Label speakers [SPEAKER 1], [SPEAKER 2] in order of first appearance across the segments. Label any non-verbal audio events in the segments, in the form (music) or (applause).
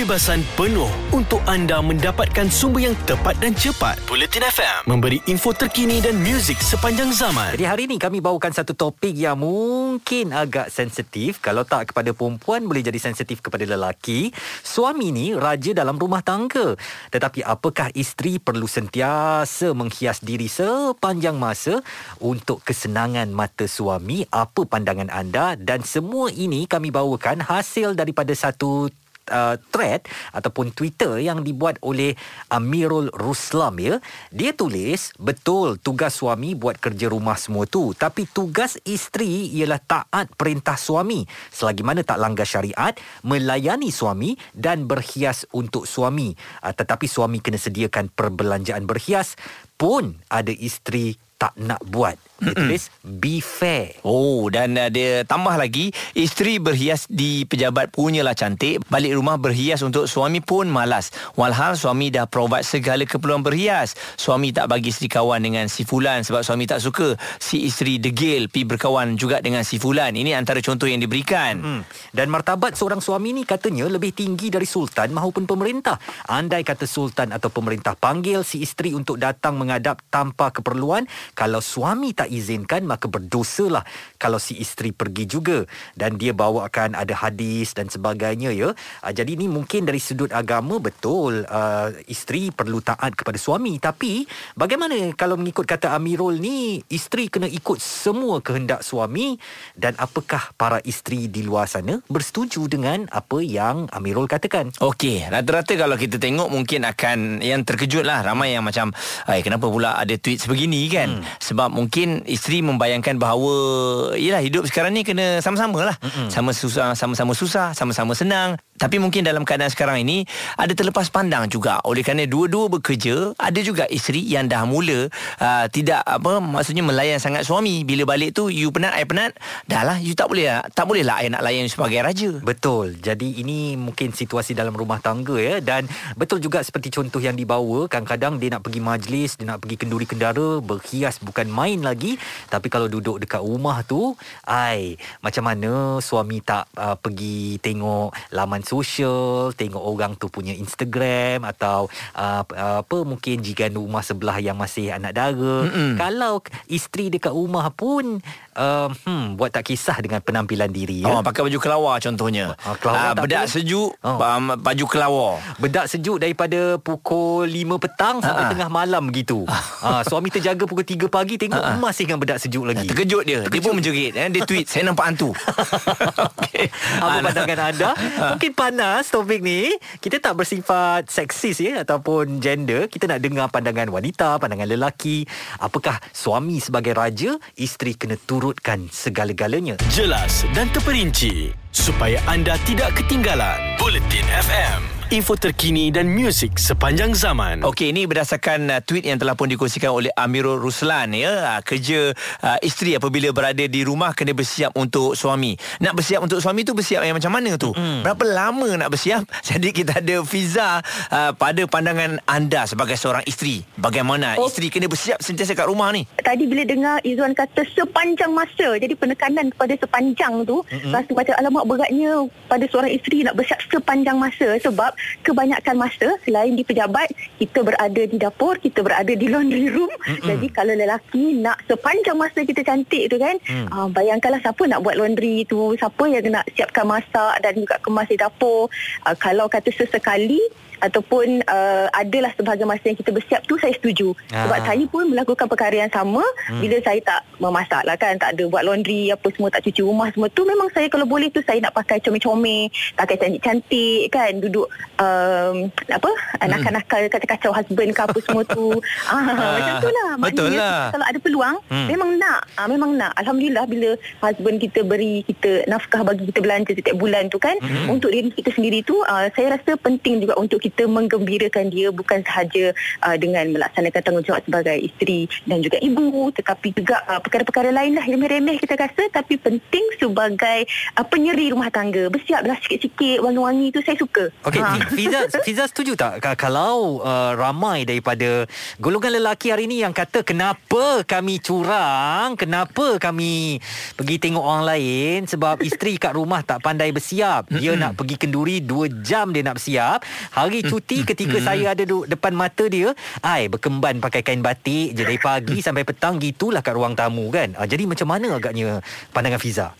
[SPEAKER 1] kebebasan penuh untuk anda mendapatkan sumber yang tepat dan cepat. Bulletin FM memberi info terkini dan muzik sepanjang zaman.
[SPEAKER 2] Jadi hari ini kami bawakan satu topik yang mungkin agak sensitif. Kalau tak kepada perempuan boleh jadi sensitif kepada lelaki. Suami ni raja dalam rumah tangga. Tetapi apakah isteri perlu sentiasa menghias diri sepanjang masa untuk kesenangan mata suami? Apa pandangan anda? Dan semua ini kami bawakan hasil daripada satu uh, thread ataupun Twitter yang dibuat oleh Amirul Ruslam ya. Dia tulis betul tugas suami buat kerja rumah semua tu tapi tugas isteri ialah taat perintah suami selagi mana tak langgar syariat, melayani suami dan berhias untuk suami. Uh, tetapi suami kena sediakan perbelanjaan berhias pun ada isteri tak nak buat. Dia tulis be fair.
[SPEAKER 3] Oh dan uh, dia tambah lagi isteri berhias di pejabat punyalah cantik balik rumah berhias untuk suami pun malas walhal suami dah provide segala keperluan berhias suami tak bagi isteri kawan dengan si fulan sebab suami tak suka si isteri degil pi berkawan juga dengan si fulan ini antara contoh yang diberikan
[SPEAKER 2] Hmm. Dan martabat seorang suami ni katanya lebih tinggi dari sultan maupun pemerintah. Andai kata sultan atau pemerintah panggil si isteri untuk datang mengadap tanpa keperluan, kalau suami tak izinkan maka berdosalah kalau si isteri pergi juga dan dia bawakan ada hadis dan sebagainya ya. Uh, jadi ni mungkin dari sudut agama betul uh, isteri perlu taat kepada suami tapi bagaimana kalau mengikut kata Amirul ni isteri kena ikut semua kehendak suami dan apakah para isteri di luar sana bersetuju dengan apa yang Amirul katakan?
[SPEAKER 3] Okey, rata-rata kalau kita tengok mungkin akan yang terkejut lah ramai yang macam, "Ai kenapa pula ada tweet sebegini kan?" Hmm. Sebab mungkin isteri membayangkan bahawa yalah hidup sekarang ni kena sama-sama lah. Hmm. Sama susah, sama-sama susah, sama-sama senang. Tapi mungkin dalam keadaan sekarang ini ada terlepas pandang juga. Oleh kerana dua-dua bekerja, ada juga isteri yang dah mula uh, tidak apa maksudnya melayan sangat suami. Bila balik tu you penat, I penat, dah lah you tak boleh lah, tak boleh lah I nak layan you sebagai raja.
[SPEAKER 2] Betul. Jadi ini mungkin situasi dalam rumah tangga ya dan betul juga seperti contoh yang dibawa kadang-kadang dia nak pergi majlis, dia nak pergi kenduri kendara, berhias bukan main lagi. Tapi kalau duduk dekat rumah tu, ai macam mana suami tak uh, pergi tengok laman sosial, tengok orang tu punya Instagram atau uh, apa mungkin jiran rumah sebelah yang masih anak dara.
[SPEAKER 3] Mm-mm.
[SPEAKER 2] Kalau isteri dekat rumah pun uh, hmm buat tak kisah dengan penampilan diri ya.
[SPEAKER 3] Oh, pakai baju kelawar contohnya.
[SPEAKER 2] Ah, kelawar tak
[SPEAKER 3] bedak
[SPEAKER 2] boleh.
[SPEAKER 3] sejuk,
[SPEAKER 2] Oh.
[SPEAKER 3] um, baju kelawar.
[SPEAKER 2] Bedak sejuk daripada pukul 5 petang sampai
[SPEAKER 3] Ha-ha.
[SPEAKER 2] tengah malam gitu. ha, suami terjaga pukul 3 pagi tengok
[SPEAKER 3] Ha-ha.
[SPEAKER 2] masih dengan bedak sejuk lagi.
[SPEAKER 3] Terkejut dia. Dia pun menjerit. Eh. Dia tweet, saya nampak hantu. (laughs) okay.
[SPEAKER 2] Apa pandangan anda? Mungkin panas topik ni. Kita tak bersifat seksis ya ataupun gender. Kita nak dengar pandangan wanita, pandangan lelaki. Apakah suami sebagai raja, isteri kena turutkan segala-galanya?
[SPEAKER 1] Jelas dan terperinci supaya anda tidak ketinggalan. Bulletin FM, info terkini dan muzik sepanjang zaman.
[SPEAKER 3] Okey, ini berdasarkan uh, tweet yang telah pun dikongsikan oleh Amirul Ruslan ya. Uh, kerja uh, isteri apabila berada di rumah kena bersiap untuk suami. Nak bersiap untuk suami tu bersiap yang macam mana tu? Mm. Berapa lama nak bersiap? (laughs) Jadi kita ada Fiza uh, pada pandangan anda sebagai seorang isteri. Bagaimana oh. Isteri kena bersiap sentiasa kat rumah ni?
[SPEAKER 4] Tadi bila dengar Izzuan kata sepanjang masa Jadi penekanan kepada sepanjang tu mm-hmm. Rasa macam alamak beratnya Pada seorang isteri nak bersiap sepanjang masa Sebab kebanyakan masa Selain di pejabat Kita berada di dapur Kita berada di laundry room mm-hmm. Jadi kalau lelaki nak sepanjang masa kita cantik tu kan mm. uh, Bayangkanlah siapa nak buat laundry tu Siapa yang nak siapkan masak Dan juga kemas di dapur uh, Kalau kata sesekali ataupun uh, adalah sebahagian masa yang kita bersiap tu saya setuju
[SPEAKER 2] Ah.
[SPEAKER 4] sebab saya pun melakukan perkara yang sama hmm. bila saya tak memasak lah kan tak ada buat laundry apa semua tak cuci rumah semua tu memang saya kalau boleh tu saya nak pakai comel-comel pakai cantik-cantik kan duduk um, apa nakal-nakal kacau-kacau husband ke apa semua tu (laughs) ah, macam tu lah
[SPEAKER 3] betul lah.
[SPEAKER 4] kalau ada peluang
[SPEAKER 2] Hmm.
[SPEAKER 4] hmm. memang nak ah, memang nak Alhamdulillah bila husband kita beri kita nafkah bagi kita belanja setiap bulan tu kan hmm. untuk diri kita sendiri tu uh, saya rasa penting juga untuk kita menggembirakan dia bukan sahaja uh, dengan melaksanakan tanggungjawab sebagai isteri dan juga ibu tetapi juga uh, perkara-perkara lain lah remeh-remeh kita rasa tapi penting sebagai uh, penyeri rumah tangga bersiaplah sikit-sikit wangi-wangi tu saya suka
[SPEAKER 2] Okey,
[SPEAKER 4] Ah.
[SPEAKER 2] Fiza, (laughs) Fiza setuju tak Ka- kalau uh, ramai daripada golongan lelaki hari ni yang kata kenapa kami curang, kenapa kami pergi tengok orang lain sebab isteri kat rumah tak pandai bersiap. Dia nak pergi kenduri 2 jam dia nak bersiap. Hari cuti ketika saya ada du- depan mata dia, ai berkemban pakai kain batik je dari pagi (laughs) sampai petang gitulah kat ruang tamu kan. Uh, jadi macam mana agaknya pandangan Fiza?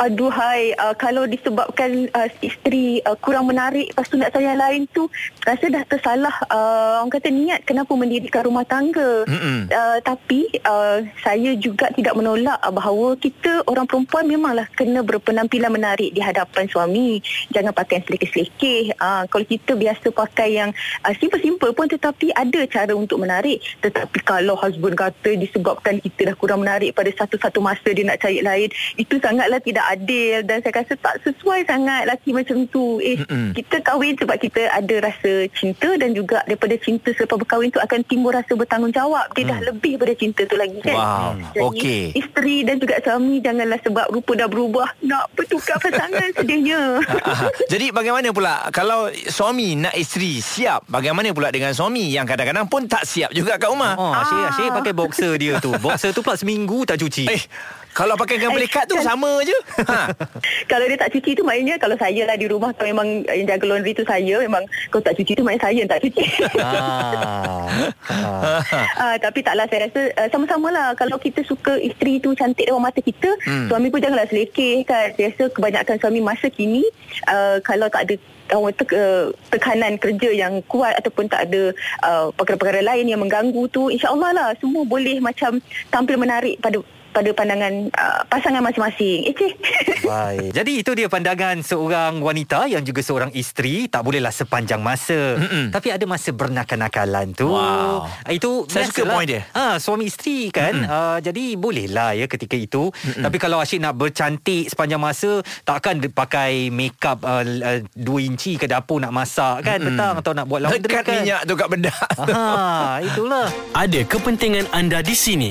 [SPEAKER 4] Aduhai, uh, kalau disebabkan uh, isteri uh, kurang menarik lepas tu nak sayang lain tu rasa dah tersalah uh, orang kata niat kenapa mendirikan rumah tangga. Uh, tapi uh, saya juga tidak menolak uh, bahawa kita orang perempuan memanglah kena berpenampilan menarik di hadapan suami. Jangan pakai yang selekeh-selekeh. Uh, kalau kita biasa pakai yang uh, simple-simple pun tetapi ada cara untuk menarik. Tetapi kalau husband kata disebabkan kita dah kurang menarik pada satu-satu masa dia nak cari lain, itu sangatlah tidak adil dan saya rasa tak sesuai sangat laki macam tu. Eh,
[SPEAKER 3] Mm-mm.
[SPEAKER 4] kita kahwin sebab kita ada rasa cinta dan juga daripada cinta selepas berkahwin tu akan timbul rasa bertanggungjawab. Dia dah lebih pada cinta tu lagi kan.
[SPEAKER 3] Wow,
[SPEAKER 4] Jadi,
[SPEAKER 3] okey.
[SPEAKER 4] isteri dan juga suami janganlah sebab rupa dah berubah nak bertukar pasangan (laughs) sedihnya. (laughs)
[SPEAKER 3] Jadi bagaimana pula kalau suami nak isteri siap bagaimana pula dengan suami yang kadang-kadang pun tak siap juga kat rumah
[SPEAKER 2] Oh, Asyik,
[SPEAKER 4] Ah.
[SPEAKER 2] asyik pakai boxer dia tu. Boxer tu pula seminggu tak cuci.
[SPEAKER 3] eh kalau pakai dengan belikat tu sama je (laughs) ha.
[SPEAKER 4] kalau dia tak cuci tu maknanya kalau saya lah di rumah kalau memang yang jaga laundry tu saya memang kalau tak cuci tu maknanya saya yang tak cuci.
[SPEAKER 2] Ah. ah. (laughs)
[SPEAKER 4] Ah, tapi taklah saya rasa uh, sama-sama lah kalau kita suka isteri tu cantik depan mata kita
[SPEAKER 3] Hmm.
[SPEAKER 4] suami pun janganlah selekeh kan saya rasa kebanyakan suami masa kini uh, kalau tak ada orang te- uh, tekanan kerja yang kuat ataupun tak ada uh, perkara-perkara lain yang mengganggu tu insyaAllah lah semua boleh macam tampil menarik pada pada pandangan uh, pasangan masing-masing. Eh, cik. (laughs)
[SPEAKER 2] Baik. Jadi itu dia pandangan seorang wanita yang juga seorang isteri tak bolehlah sepanjang masa.
[SPEAKER 3] Mm-mm.
[SPEAKER 2] Tapi ada masa bernakal-nakalan tu.
[SPEAKER 3] Wow.
[SPEAKER 2] Itu
[SPEAKER 3] Saya suka
[SPEAKER 2] biasalah.
[SPEAKER 3] point dia.
[SPEAKER 2] Ha, suami isteri kan. Uh, jadi bolehlah ya ketika itu. Mm-mm. Tapi kalau asyik nak bercantik sepanjang masa takkan pakai makeup uh, uh, 2 inci ke dapur nak masak kan
[SPEAKER 3] Mm-mm.
[SPEAKER 2] petang atau nak buat laundry
[SPEAKER 3] dekat
[SPEAKER 2] kan.
[SPEAKER 3] minyak tu kat bedak
[SPEAKER 2] Ha, itulah.
[SPEAKER 1] Ada kepentingan anda di sini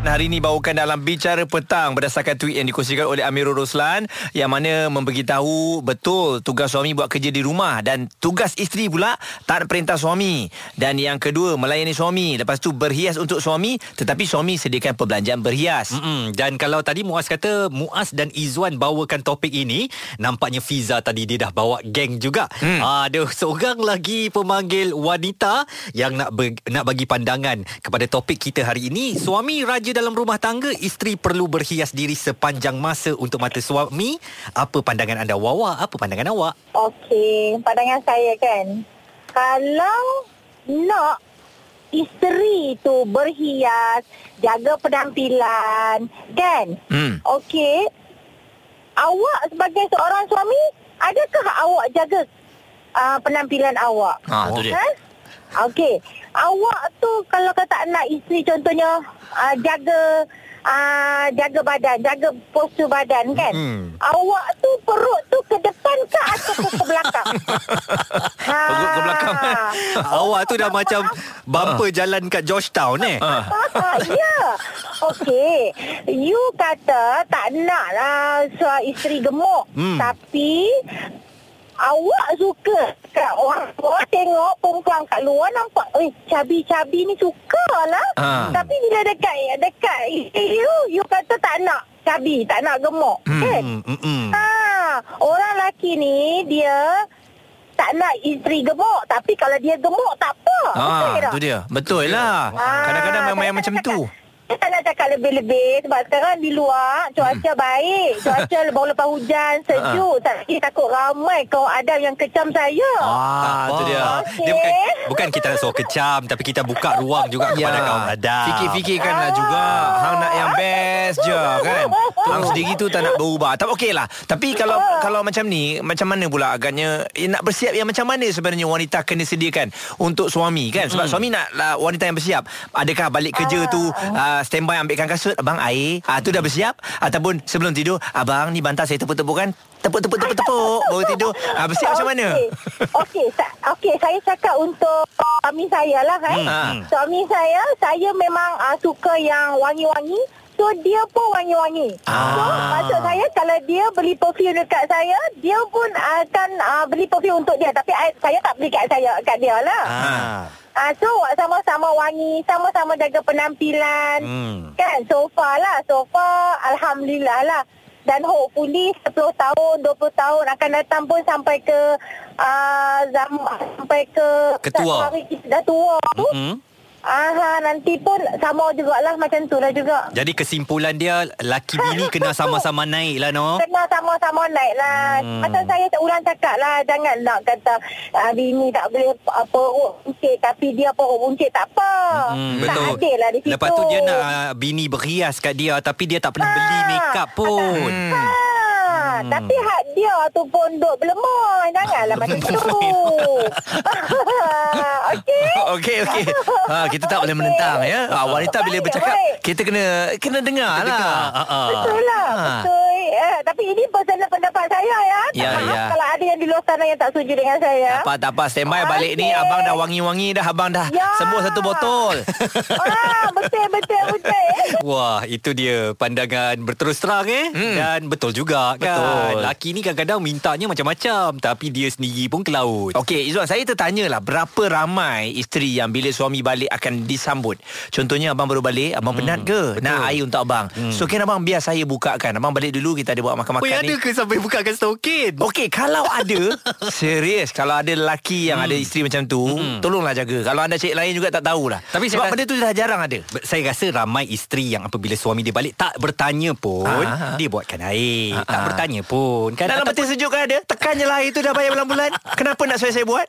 [SPEAKER 3] Hari ini bawakan dalam Bicara Petang berdasarkan tweet yang dikongsikan oleh Amirul Roslan yang mana memberitahu betul tugas suami buat kerja di rumah dan tugas isteri pula tak perintah suami. Dan yang kedua melayani suami, lepas tu berhias untuk suami tetapi suami sediakan perbelanjaan berhias.
[SPEAKER 2] Mm-mm. Dan kalau tadi Muaz kata Muaz dan Izwan bawakan topik ini, nampaknya Fiza tadi dia dah bawa geng juga. Ah, ada seorang lagi pemanggil wanita yang nak ber, nak bagi pandangan kepada topik kita hari ini. Suami raja dalam rumah tangga, isteri perlu berhias diri sepanjang masa untuk mata suami. Apa pandangan anda Wawa? Apa pandangan awak?
[SPEAKER 5] Okey, pandangan saya kan. Kalau nak isteri tu berhias, jaga penampilan, kan?
[SPEAKER 3] Hmm.
[SPEAKER 5] Okey. Awak sebagai seorang suami, adakah awak jaga uh, penampilan awak?
[SPEAKER 3] Ha tu dia.
[SPEAKER 5] Ha? Okey. Awak tu kalau kata nak isteri contohnya uh, jaga uh, jaga badan, jaga postur badan kan.
[SPEAKER 2] Hmm.
[SPEAKER 5] Awak tu perut tu ke depan ke atau (laughs) ke belakang? ha.
[SPEAKER 3] Perut ke belakang.
[SPEAKER 2] awak tu dah macam bumper jalan kat Georgetown eh.
[SPEAKER 3] Ah. (laughs)
[SPEAKER 5] ya. Okey. You kata tak nak lah suami isteri gemuk.
[SPEAKER 2] Hmm.
[SPEAKER 5] Tapi awak suka kat orang tua tengok perempuan kat luar nampak eh cabi-cabi ni sukalah.
[SPEAKER 3] Ah.
[SPEAKER 5] Tapi bila dekat dekat you, you kata tak nak cabi, tak nak gemuk.
[SPEAKER 3] Hmm.
[SPEAKER 5] Kan?
[SPEAKER 2] Hmm, hmm, hmm.
[SPEAKER 5] Ha, orang lelaki ni dia tak nak isteri gemuk tapi kalau dia gemuk tak apa.
[SPEAKER 3] Ha
[SPEAKER 5] tak?
[SPEAKER 3] tu dia. Betul lah.
[SPEAKER 5] Ah,
[SPEAKER 3] Kadang-kadang memang yang
[SPEAKER 5] tak
[SPEAKER 3] macam tu.
[SPEAKER 5] Saya tak nak cakap lebih-lebih sebab sekarang di luar cuaca baik. (laughs) Cuaca baru lepas hujan, sejuk. Tapi takut ramai kaum Adam yang kecam saya.
[SPEAKER 3] Ah, tu dia.
[SPEAKER 2] Dia bukan bukan kita nak suruh kecam tapi kita buka ruang juga kepada kaum ada.
[SPEAKER 3] Ya. Fikir-fikirkanlah juga Hang nak yang best je kan Hang sendiri tu tak nak berubah Tak okey lah Tapi kalau kalau macam ni Macam mana pula agaknya eh, Nak bersiap yang macam mana sebenarnya Wanita kena sediakan Untuk suami kan Sebab suami nak lah, wanita yang bersiap Adakah balik kerja tu uh, uh, standby ambilkan kasut abang air ah tu dah bersiap ataupun sebelum tidur abang ni bantal saya tepuk-tepuk kan tepuk-tepuk tepuk-tepuk (laughs) baru tidur ah bersiap macam mana
[SPEAKER 5] Okey, okey saya cakap untuk suami saya lah kan.
[SPEAKER 3] Hmm.
[SPEAKER 5] Suami saya, saya memang uh, suka yang wangi-wangi. So dia pun wangi-wangi. So
[SPEAKER 3] Ah.
[SPEAKER 5] maksud saya kalau dia beli perfume dekat saya, dia pun akan uh, beli perfume untuk dia. Tapi I, saya tak beli kat saya, kat dia lah.
[SPEAKER 2] Ah.
[SPEAKER 5] Ah, so sama-sama wangi, sama-sama jaga penampilan.
[SPEAKER 2] Hmm.
[SPEAKER 5] Kan, so far lah. So far, Alhamdulillah lah. Dan hopefully 10 tahun, 20 tahun akan datang pun sampai ke uh, zam, sampai ke
[SPEAKER 2] Ketua.
[SPEAKER 5] hari kita dah tua tu.
[SPEAKER 2] Hmm.
[SPEAKER 5] Aha, nanti pun sama jugalah macam tu lah juga.
[SPEAKER 2] Jadi kesimpulan dia laki bini (laughs) kena sama-sama naik lah no.
[SPEAKER 5] Kena sama-sama naik lah. Hmm. Macam saya tak ulang cakap lah. Jangan nak kata uh, bini tak boleh uh, perut buncit tapi dia perut buncit tak apa.
[SPEAKER 2] Hmm,
[SPEAKER 5] tak
[SPEAKER 2] betul.
[SPEAKER 5] adil lah di situ.
[SPEAKER 2] Lepas tu dia nak uh, bini berhias kat dia tapi dia tak pernah beli
[SPEAKER 5] Ah,
[SPEAKER 2] make up pun.
[SPEAKER 3] Hmm.
[SPEAKER 5] Ha, hmm. Tapi hak dia tu pun duk berlemah. Janganlah macam (laughs) tu. (laughs) Okey.
[SPEAKER 3] Okey okey. Ha kita tak boleh menentang ya. Ha, wanita bila
[SPEAKER 5] Baik,
[SPEAKER 3] bercakap
[SPEAKER 5] baik.
[SPEAKER 3] kita kena kena dengar lah.
[SPEAKER 2] Ah, ah.
[SPEAKER 5] Betul lah.
[SPEAKER 3] Ha.
[SPEAKER 5] Tapi ini personal pendapat saya ya. Tak
[SPEAKER 3] Ya,
[SPEAKER 5] maaf
[SPEAKER 3] ya.
[SPEAKER 5] Kalau ada yang di luar sana yang tak setuju dengan saya.
[SPEAKER 3] Tak apa tak apa standby balik ni
[SPEAKER 5] Okey.
[SPEAKER 3] abang dah wangi-wangi dah abang dah
[SPEAKER 5] Ya.
[SPEAKER 3] sembuh satu botol. (laughs)
[SPEAKER 5] ah, betul, betul, betul. (laughs)
[SPEAKER 2] Wah, itu dia pandangan berterus terang eh.
[SPEAKER 3] Hmm.
[SPEAKER 2] Dan betul juga kan.
[SPEAKER 3] Betul.
[SPEAKER 2] Laki ni kadang-kadang mintanya macam-macam tapi dia sendiri pun ke laut.
[SPEAKER 3] Okey Izzuan saya tertanya lah Berapa ramai isteri yang bila suami balik akan disambut Contohnya abang baru balik Abang
[SPEAKER 2] Hmm,
[SPEAKER 3] penat ke
[SPEAKER 2] betul.
[SPEAKER 3] Nak air untuk abang So kan abang biar saya bukakan Abang balik dulu kita ada buat makan-makan
[SPEAKER 2] Weh
[SPEAKER 3] ni
[SPEAKER 2] ada ke sampai bukakan stokin?
[SPEAKER 3] Okey, kalau ada (laughs) serius, kalau ada lelaki yang ada isteri macam tu, tolonglah jaga. Kalau anda cik lain juga tak tahulah.
[SPEAKER 2] Tapi saya
[SPEAKER 3] sebab
[SPEAKER 2] rasa-
[SPEAKER 3] benda tu dah jarang ada.
[SPEAKER 2] Saya rasa ramai isteri yang apabila suami dia balik tak bertanya pun
[SPEAKER 3] Ah, ah.
[SPEAKER 2] dia buatkan air.
[SPEAKER 3] Ah,
[SPEAKER 2] tak
[SPEAKER 3] ah.
[SPEAKER 2] bertanya pun kan
[SPEAKER 3] Dalam peti sejuk kan ada? Tekan je lah air tu dah bayar bulan-bulan. (laughs) Kenapa nak saya saya buat?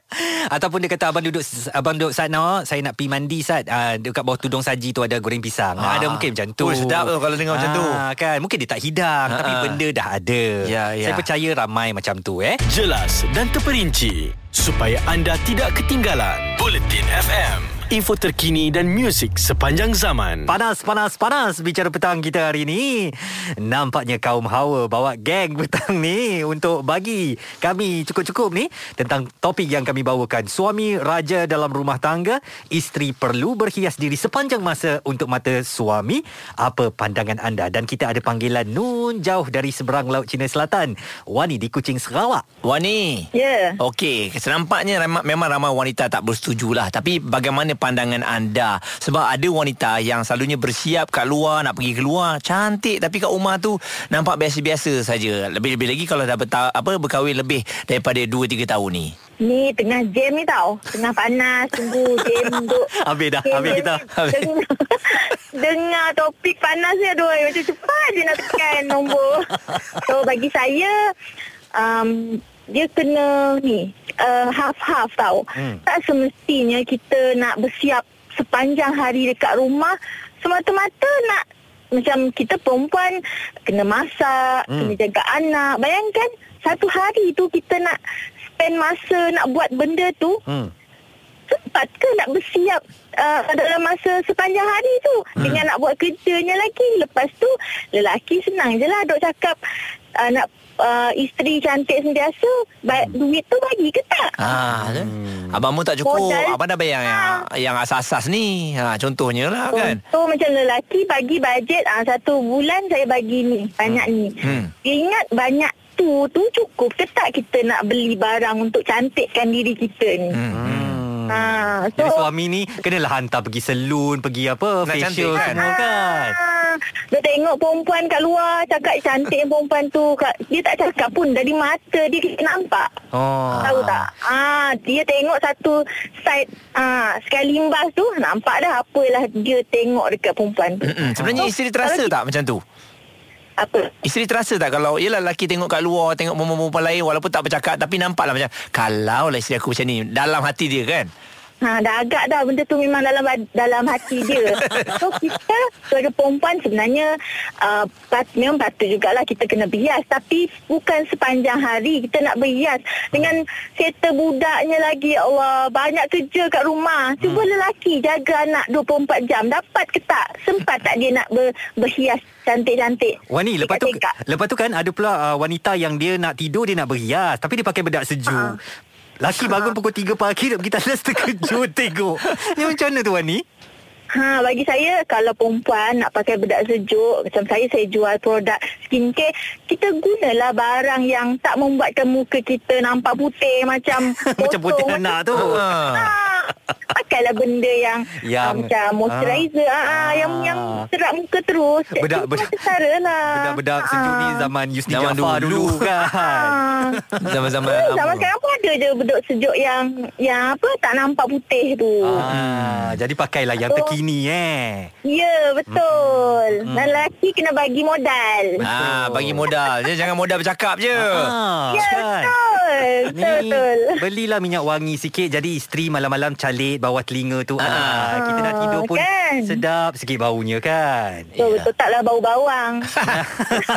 [SPEAKER 2] Ataupun dia kata abang duduk abang duduk sana saya nak pergi mandi sat uh, dekat bawah tudung saji tu ada goreng pisang.
[SPEAKER 3] Ah.
[SPEAKER 2] Ada mungkin macam tu.
[SPEAKER 3] Oh, sedap tu kalau dengar macam tu.
[SPEAKER 2] Kan mungkin dia tak hidang
[SPEAKER 3] Ah,
[SPEAKER 2] tapi benda dah ada.
[SPEAKER 3] Ya, ya.
[SPEAKER 2] Saya percaya ramai macam tu eh.
[SPEAKER 1] Jelas dan terperinci supaya anda tidak ketinggalan. Bulletin FM. Info terkini dan muzik sepanjang zaman.
[SPEAKER 2] Panas, panas, panas bicara petang kita hari ini. Nampaknya kaum hawa bawa geng petang ni untuk bagi kami cukup-cukup ni tentang topik yang kami bawakan. Suami raja dalam rumah tangga, isteri perlu berhias diri sepanjang masa untuk mata suami. Apa pandangan anda? Dan kita ada panggilan nun jauh dari seberang Laut Cina Selatan. Wani di Kuching Sarawak.
[SPEAKER 3] Wani.
[SPEAKER 5] Ya.
[SPEAKER 3] Okey, senampaknya memang ramai wanita tak bersetuju lah. Tapi bagaimana pandangan anda? Sebab ada wanita yang selalunya bersiap kat luar, nak pergi keluar, cantik. Tapi kat rumah tu nampak biasa-biasa saja. Lebih-lebih lagi kalau dah berta- apa berkahwin lebih daripada 2-3 tahun ni.
[SPEAKER 5] Ni tengah jam ni tau. Tengah panas, tunggu jam (laughs) duk.
[SPEAKER 2] Habis dah,
[SPEAKER 5] Jam
[SPEAKER 2] habis kita.
[SPEAKER 5] Dengar, (laughs) dengar topik panas ni aduh macam cepat je nak tekan nombor. (laughs) So bagi saya um, dia kena ni uh, half-half tau.
[SPEAKER 2] Hmm.
[SPEAKER 5] Tak semestinya kita nak bersiap sepanjang hari dekat rumah semata-mata nak macam kita perempuan kena masak,
[SPEAKER 2] Hmm.
[SPEAKER 5] kena jaga anak. Bayangkan satu hari tu kita nak spend masa nak buat benda tu
[SPEAKER 2] Hmm.
[SPEAKER 5] sempat ke nak bersiap uh, dalam masa sepanjang hari tu hmm. dengan nak buat kerjanya lagi lepas tu lelaki senang je lah duk cakap uh, nak uh, isteri cantik sentiasa ba- duit tu bagi ke tak
[SPEAKER 3] Ah, hmm. abang mu tak cukup.
[SPEAKER 5] Modal-
[SPEAKER 3] Abang dah bayar yang, yang asas-asas ni. Ha, contohnya lah kan.
[SPEAKER 5] So macam lelaki bagi bajet ah satu bulan saya bagi ni banyak ni.
[SPEAKER 3] Hmm.
[SPEAKER 5] Dia ingat banyak tu tu cukup ke tak kita nak beli barang untuk cantikkan diri kita ni.
[SPEAKER 3] Hmm.
[SPEAKER 5] Ha so
[SPEAKER 2] Jadi suami ni kenalah hantar pergi salon, pergi apa,
[SPEAKER 3] Nak
[SPEAKER 2] facial
[SPEAKER 3] cantik kan?
[SPEAKER 2] semua kan.
[SPEAKER 5] Ah, Dia tengok perempuan kat luar Cakap cantik perempuan tu kat, Dia tak cakap pun Dari mata dia kita nampak
[SPEAKER 2] Oh.
[SPEAKER 5] Tahu tak ah, Dia tengok satu Side ah, Sekali limbas tu Nampak dah Apalah dia tengok Dekat perempuan tu
[SPEAKER 3] Mm-mm. Sebenarnya
[SPEAKER 5] So,
[SPEAKER 3] isteri terasa tak macam tu?
[SPEAKER 5] Apa?
[SPEAKER 3] Isteri terasa tak kalau Yelah lelaki tengok kat luar Tengok perempuan-perempuan lain Walaupun tak bercakap Tapi nampak lah macam Kalau lah isteri aku macam ni Dalam hati dia kan
[SPEAKER 5] Ha, dah agak dah benda tu memang dalam dalam hati dia. (laughs) So kita sebagai perempuan sebenarnya uh, pat, memang patut jugalah kita kena berhias. Tapi bukan sepanjang hari kita nak berhias. Dengan kereta budaknya lagi, ya Allah banyak kerja kat rumah. Cuba hmm. lelaki jaga anak 24 jam. Dapat ke tak? Sempat tak dia nak ber, berhias cantik-cantik?
[SPEAKER 2] Wani, lepas tu, lepas tu kan ada pula uh, wanita yang dia nak tidur, dia nak berhias. Tapi dia pakai bedak sejuk. Uh. Laki bangun pukul 3 pagi Nak pergi tandas terkejut (laughs) tengok Ni macam mana tu Wani?
[SPEAKER 5] Ha, bagi saya kalau perempuan nak pakai bedak sejuk macam saya saya jual produk skincare kita gunalah barang yang tak membuatkan muka kita nampak putih macam (laughs)
[SPEAKER 2] macam putih anak tu. Ha.
[SPEAKER 5] ha. Pakailah benda yang, yang uh, macam moisturizer ah, ah, yang yang serat muka terus.
[SPEAKER 2] Bedak bedak
[SPEAKER 5] lah.
[SPEAKER 2] Bedak-bedak sejuk ni zaman Yusni zaman Jafar dulu, dulu (laughs) kan.
[SPEAKER 3] Zaman-zaman
[SPEAKER 5] hmm, zaman sekarang pun ada je bedak sejuk yang yang apa tak nampak putih tu.
[SPEAKER 2] Ah, jadi pakailah yang terkini eh.
[SPEAKER 5] Ya, betul. Hmm. Dan lelaki kena bagi modal.
[SPEAKER 3] Ah, bagi modal. Dia jangan modal bercakap je.
[SPEAKER 5] Ah, ya, kan? betul. Ni, betul.
[SPEAKER 2] Belilah minyak wangi sikit jadi isteri malam-malam calit bawah telinga tu. Ah, ah kita nak tidur pun kan? sedap sikit baunya kan.
[SPEAKER 5] Betul, betul taklah bau bawang.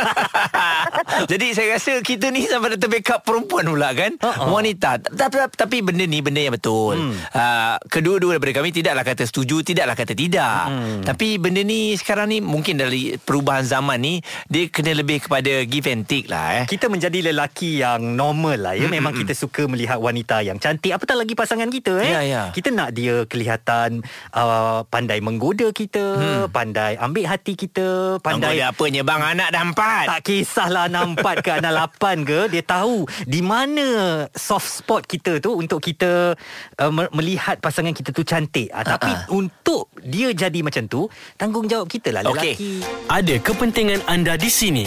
[SPEAKER 5] (laughs)
[SPEAKER 3] jadi saya rasa kita ni sampai dah terbackup perempuan pula kan. Uh-uh. Wanita. Tapi, tapi benda ni benda yang betul. Hmm. Uh, kedua-dua daripada kami tidaklah kata setuju, tidaklah kata tidak. Hmm. Tapi benda ni sekarang ni mungkin dari perubahan zaman ni dia kena lebih kepada give and take lah eh.
[SPEAKER 2] Kita menjadi lelaki yang normal lah ya. Memang kita suka melihat wanita yang cantik. Apatah lagi pasangan kita eh. Ya, ya. Kita nak dia kelihatan uh, pandai menggoda kita, hmm. pandai ambil hati kita, pandai
[SPEAKER 3] Menggoda apanya bang anak dah empat.
[SPEAKER 2] Tak kisahlah anak empat ke anak lapan ke, dia tahu di mana soft spot kita tu untuk kita uh, melihat pasangan kita tu cantik. Uh, tapi uh-uh. untuk dia jadi macam tu, tanggungjawab kita lah lelaki. Okay.
[SPEAKER 1] Ada kepentingan anda di sini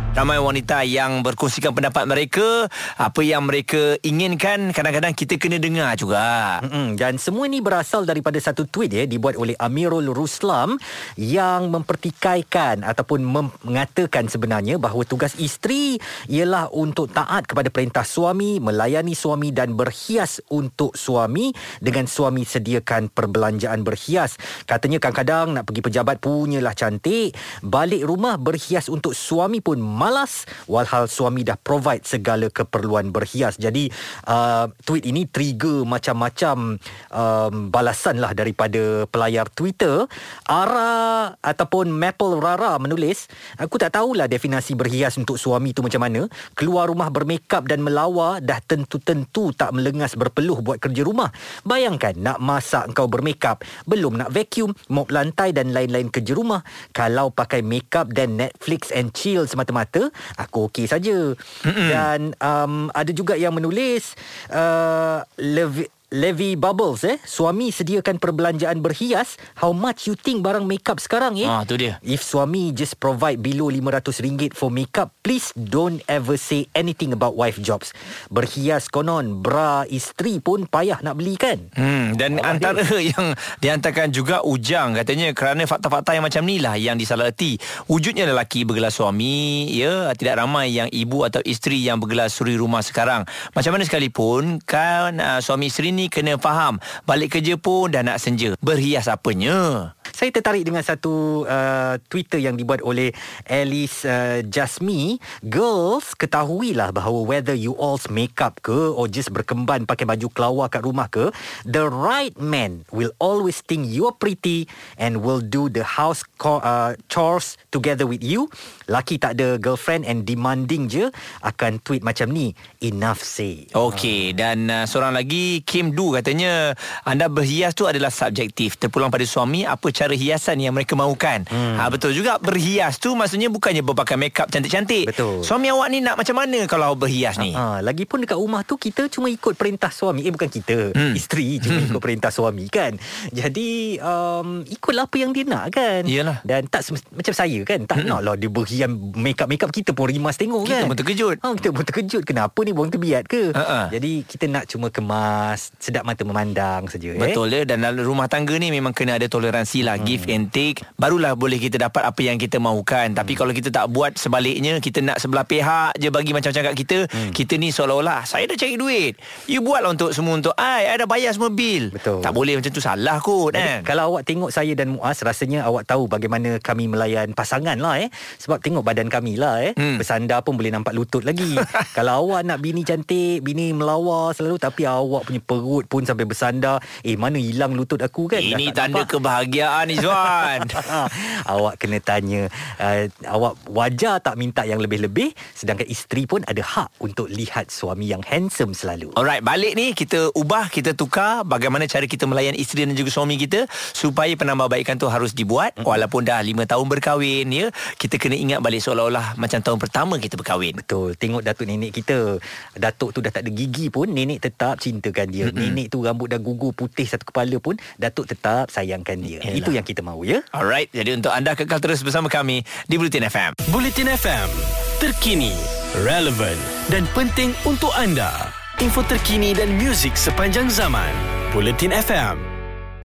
[SPEAKER 3] Ramai wanita yang berkongsikan pendapat mereka Apa yang mereka inginkan Kadang-kadang kita kena dengar juga
[SPEAKER 2] mm-hmm. Dan semua ini berasal daripada satu tweet ya Dibuat oleh Amirul Ruslam Yang mempertikaikan Ataupun mengatakan sebenarnya Bahawa tugas isteri Ialah untuk taat kepada perintah suami Melayani suami dan berhias untuk suami Dengan suami sediakan perbelanjaan berhias Katanya kadang-kadang nak pergi pejabat punyalah cantik Balik rumah berhias untuk suami pun malas walhal suami dah provide segala keperluan berhias. Jadi uh, tweet ini trigger macam-macam um, balasan lah daripada pelayar Twitter. Ara ataupun Maple Rara menulis, aku tak tahulah definasi berhias untuk suami tu macam mana. Keluar rumah bermakeup dan melawa dah tentu-tentu tak melengas berpeluh buat kerja rumah. Bayangkan nak masak engkau bermakeup, belum nak vacuum, mop lantai dan lain-lain kerja rumah. Kalau pakai makeup dan Netflix and chill semata-mata kata aku okey saja. Mm-hmm. Dan um, ada juga yang menulis uh, Levi Levy Bubbles eh? Suami sediakan perbelanjaan berhias. How much you think barang makeup sekarang eh?
[SPEAKER 3] Ah tu dia.
[SPEAKER 2] If suami just provide below 500 ringgit for makeup please don't ever say anything about wife jobs. Berhias konon bra isteri pun payah nak beli kan?
[SPEAKER 3] Hmm dan Allah antara dia. (laughs) yang dihantarkan juga ujang. Katanya kerana fakta-fakta yang macam ni lah yang disalaherti wujudnya lelaki bergelar suami ya tidak ramai yang ibu atau isteri yang bergelar suri rumah sekarang. Macam mana sekalipun kan uh, suami isteri ni ni kena faham. Balik kerja pun dah nak senja. Berhias apanya?
[SPEAKER 2] Saya tertarik dengan satu uh, Twitter yang dibuat oleh Alice uh, Jasmi. Girls ketahuilah bahawa Whether you all makeup ke Or just berkemban pakai baju kelawar kat rumah ke The right man will always think you're pretty And will do the house co- uh, chores together with you. Laki tak ada girlfriend and demanding je Akan tweet macam ni Enough say.
[SPEAKER 3] Okay uh. dan uh, seorang lagi Kim Du katanya anda berhias tu adalah subjektif terpulang pada suami apa cara hiasan yang mereka mahukan. Hmm. Ha betul juga berhias tu maksudnya bukannya berpakai makeup cantik-cantik.
[SPEAKER 2] Betul.
[SPEAKER 3] Suami awak ni nak macam mana kalau berhias ni?
[SPEAKER 2] Ha, lagipun dekat rumah tu kita cuma ikut perintah suami. Eh bukan kita, hmm. isteri cuma (laughs) ikut perintah suami kan. Jadi um, ikutlah apa yang dia nak kan.
[SPEAKER 3] Iyalah.
[SPEAKER 2] Dan tak macam saya kan, tak hmm. nak lah dia berhiam makeup-makeup kita pun rimas tengok
[SPEAKER 3] Kita
[SPEAKER 2] kan.
[SPEAKER 3] pun terkejut.
[SPEAKER 2] Ha, kita pun terkejut kenapa ni buang terbiat ke?
[SPEAKER 3] Ha-ha.
[SPEAKER 2] Jadi kita nak cuma kemas, sedap mata memandang saja eh.
[SPEAKER 3] Betul ya Dan dalam rumah tangga ni Memang kena ada toleransi lah hmm. Give and take Barulah boleh kita dapat Apa yang kita mahukan Tapi kalau kita tak buat sebaliknya Kita nak sebelah pihak je Bagi macam-macam kat kita hmm. Kita ni seolah-olah Saya dah cari duit You buatlah untuk semua Untuk I I dah bayar semua bil
[SPEAKER 2] Betul.
[SPEAKER 3] Tak boleh macam tu Salah kot
[SPEAKER 2] Jadi,
[SPEAKER 3] kan
[SPEAKER 2] Kalau awak tengok saya dan Muaz Rasanya awak tahu bagaimana kami melayan pasangan lah eh Sebab tengok badan kami lah eh
[SPEAKER 3] Hmm.
[SPEAKER 2] Bersandar pun boleh nampak lutut lagi (laughs) Kalau awak nak bini cantik Bini melawar selalu Tapi awak punya perut pun sampai bersandar Eh mana hilang lutut aku kan Dah
[SPEAKER 3] Ini
[SPEAKER 2] tak
[SPEAKER 3] tanda
[SPEAKER 2] nampak.
[SPEAKER 3] kebahagiaan Izwan (laughs)
[SPEAKER 2] awak kena tanya uh, Awak wajar tak minta yang lebih-lebih Sedangkan isteri pun ada hak Untuk lihat suami yang handsome selalu
[SPEAKER 3] Alright, balik ni kita ubah, kita tukar bagaimana cara kita melayan isteri dan juga suami kita supaya penambahbaikan tu harus dibuat mm-hmm. walaupun dah 5 tahun berkahwin ya. Kita kena ingat balik seolah-olah macam tahun pertama kita berkahwin.
[SPEAKER 2] Betul Tengok datuk nenek kita Datuk tu dah tak ada gigi pun Nenek tetap cintakan dia mm-hmm. Nenek tu rambut dah gugur putih Satu kepala pun Datuk tetap sayangkan dia
[SPEAKER 3] Yalah.
[SPEAKER 2] Itu yang kita mahu ya
[SPEAKER 3] Alright, jadi untuk anda kekal terus bersama kami di Bulletin FM.
[SPEAKER 1] Bulletin FM terkini, relevan dan penting untuk anda. Info terkini dan muzik sepanjang zaman. Bulletin FM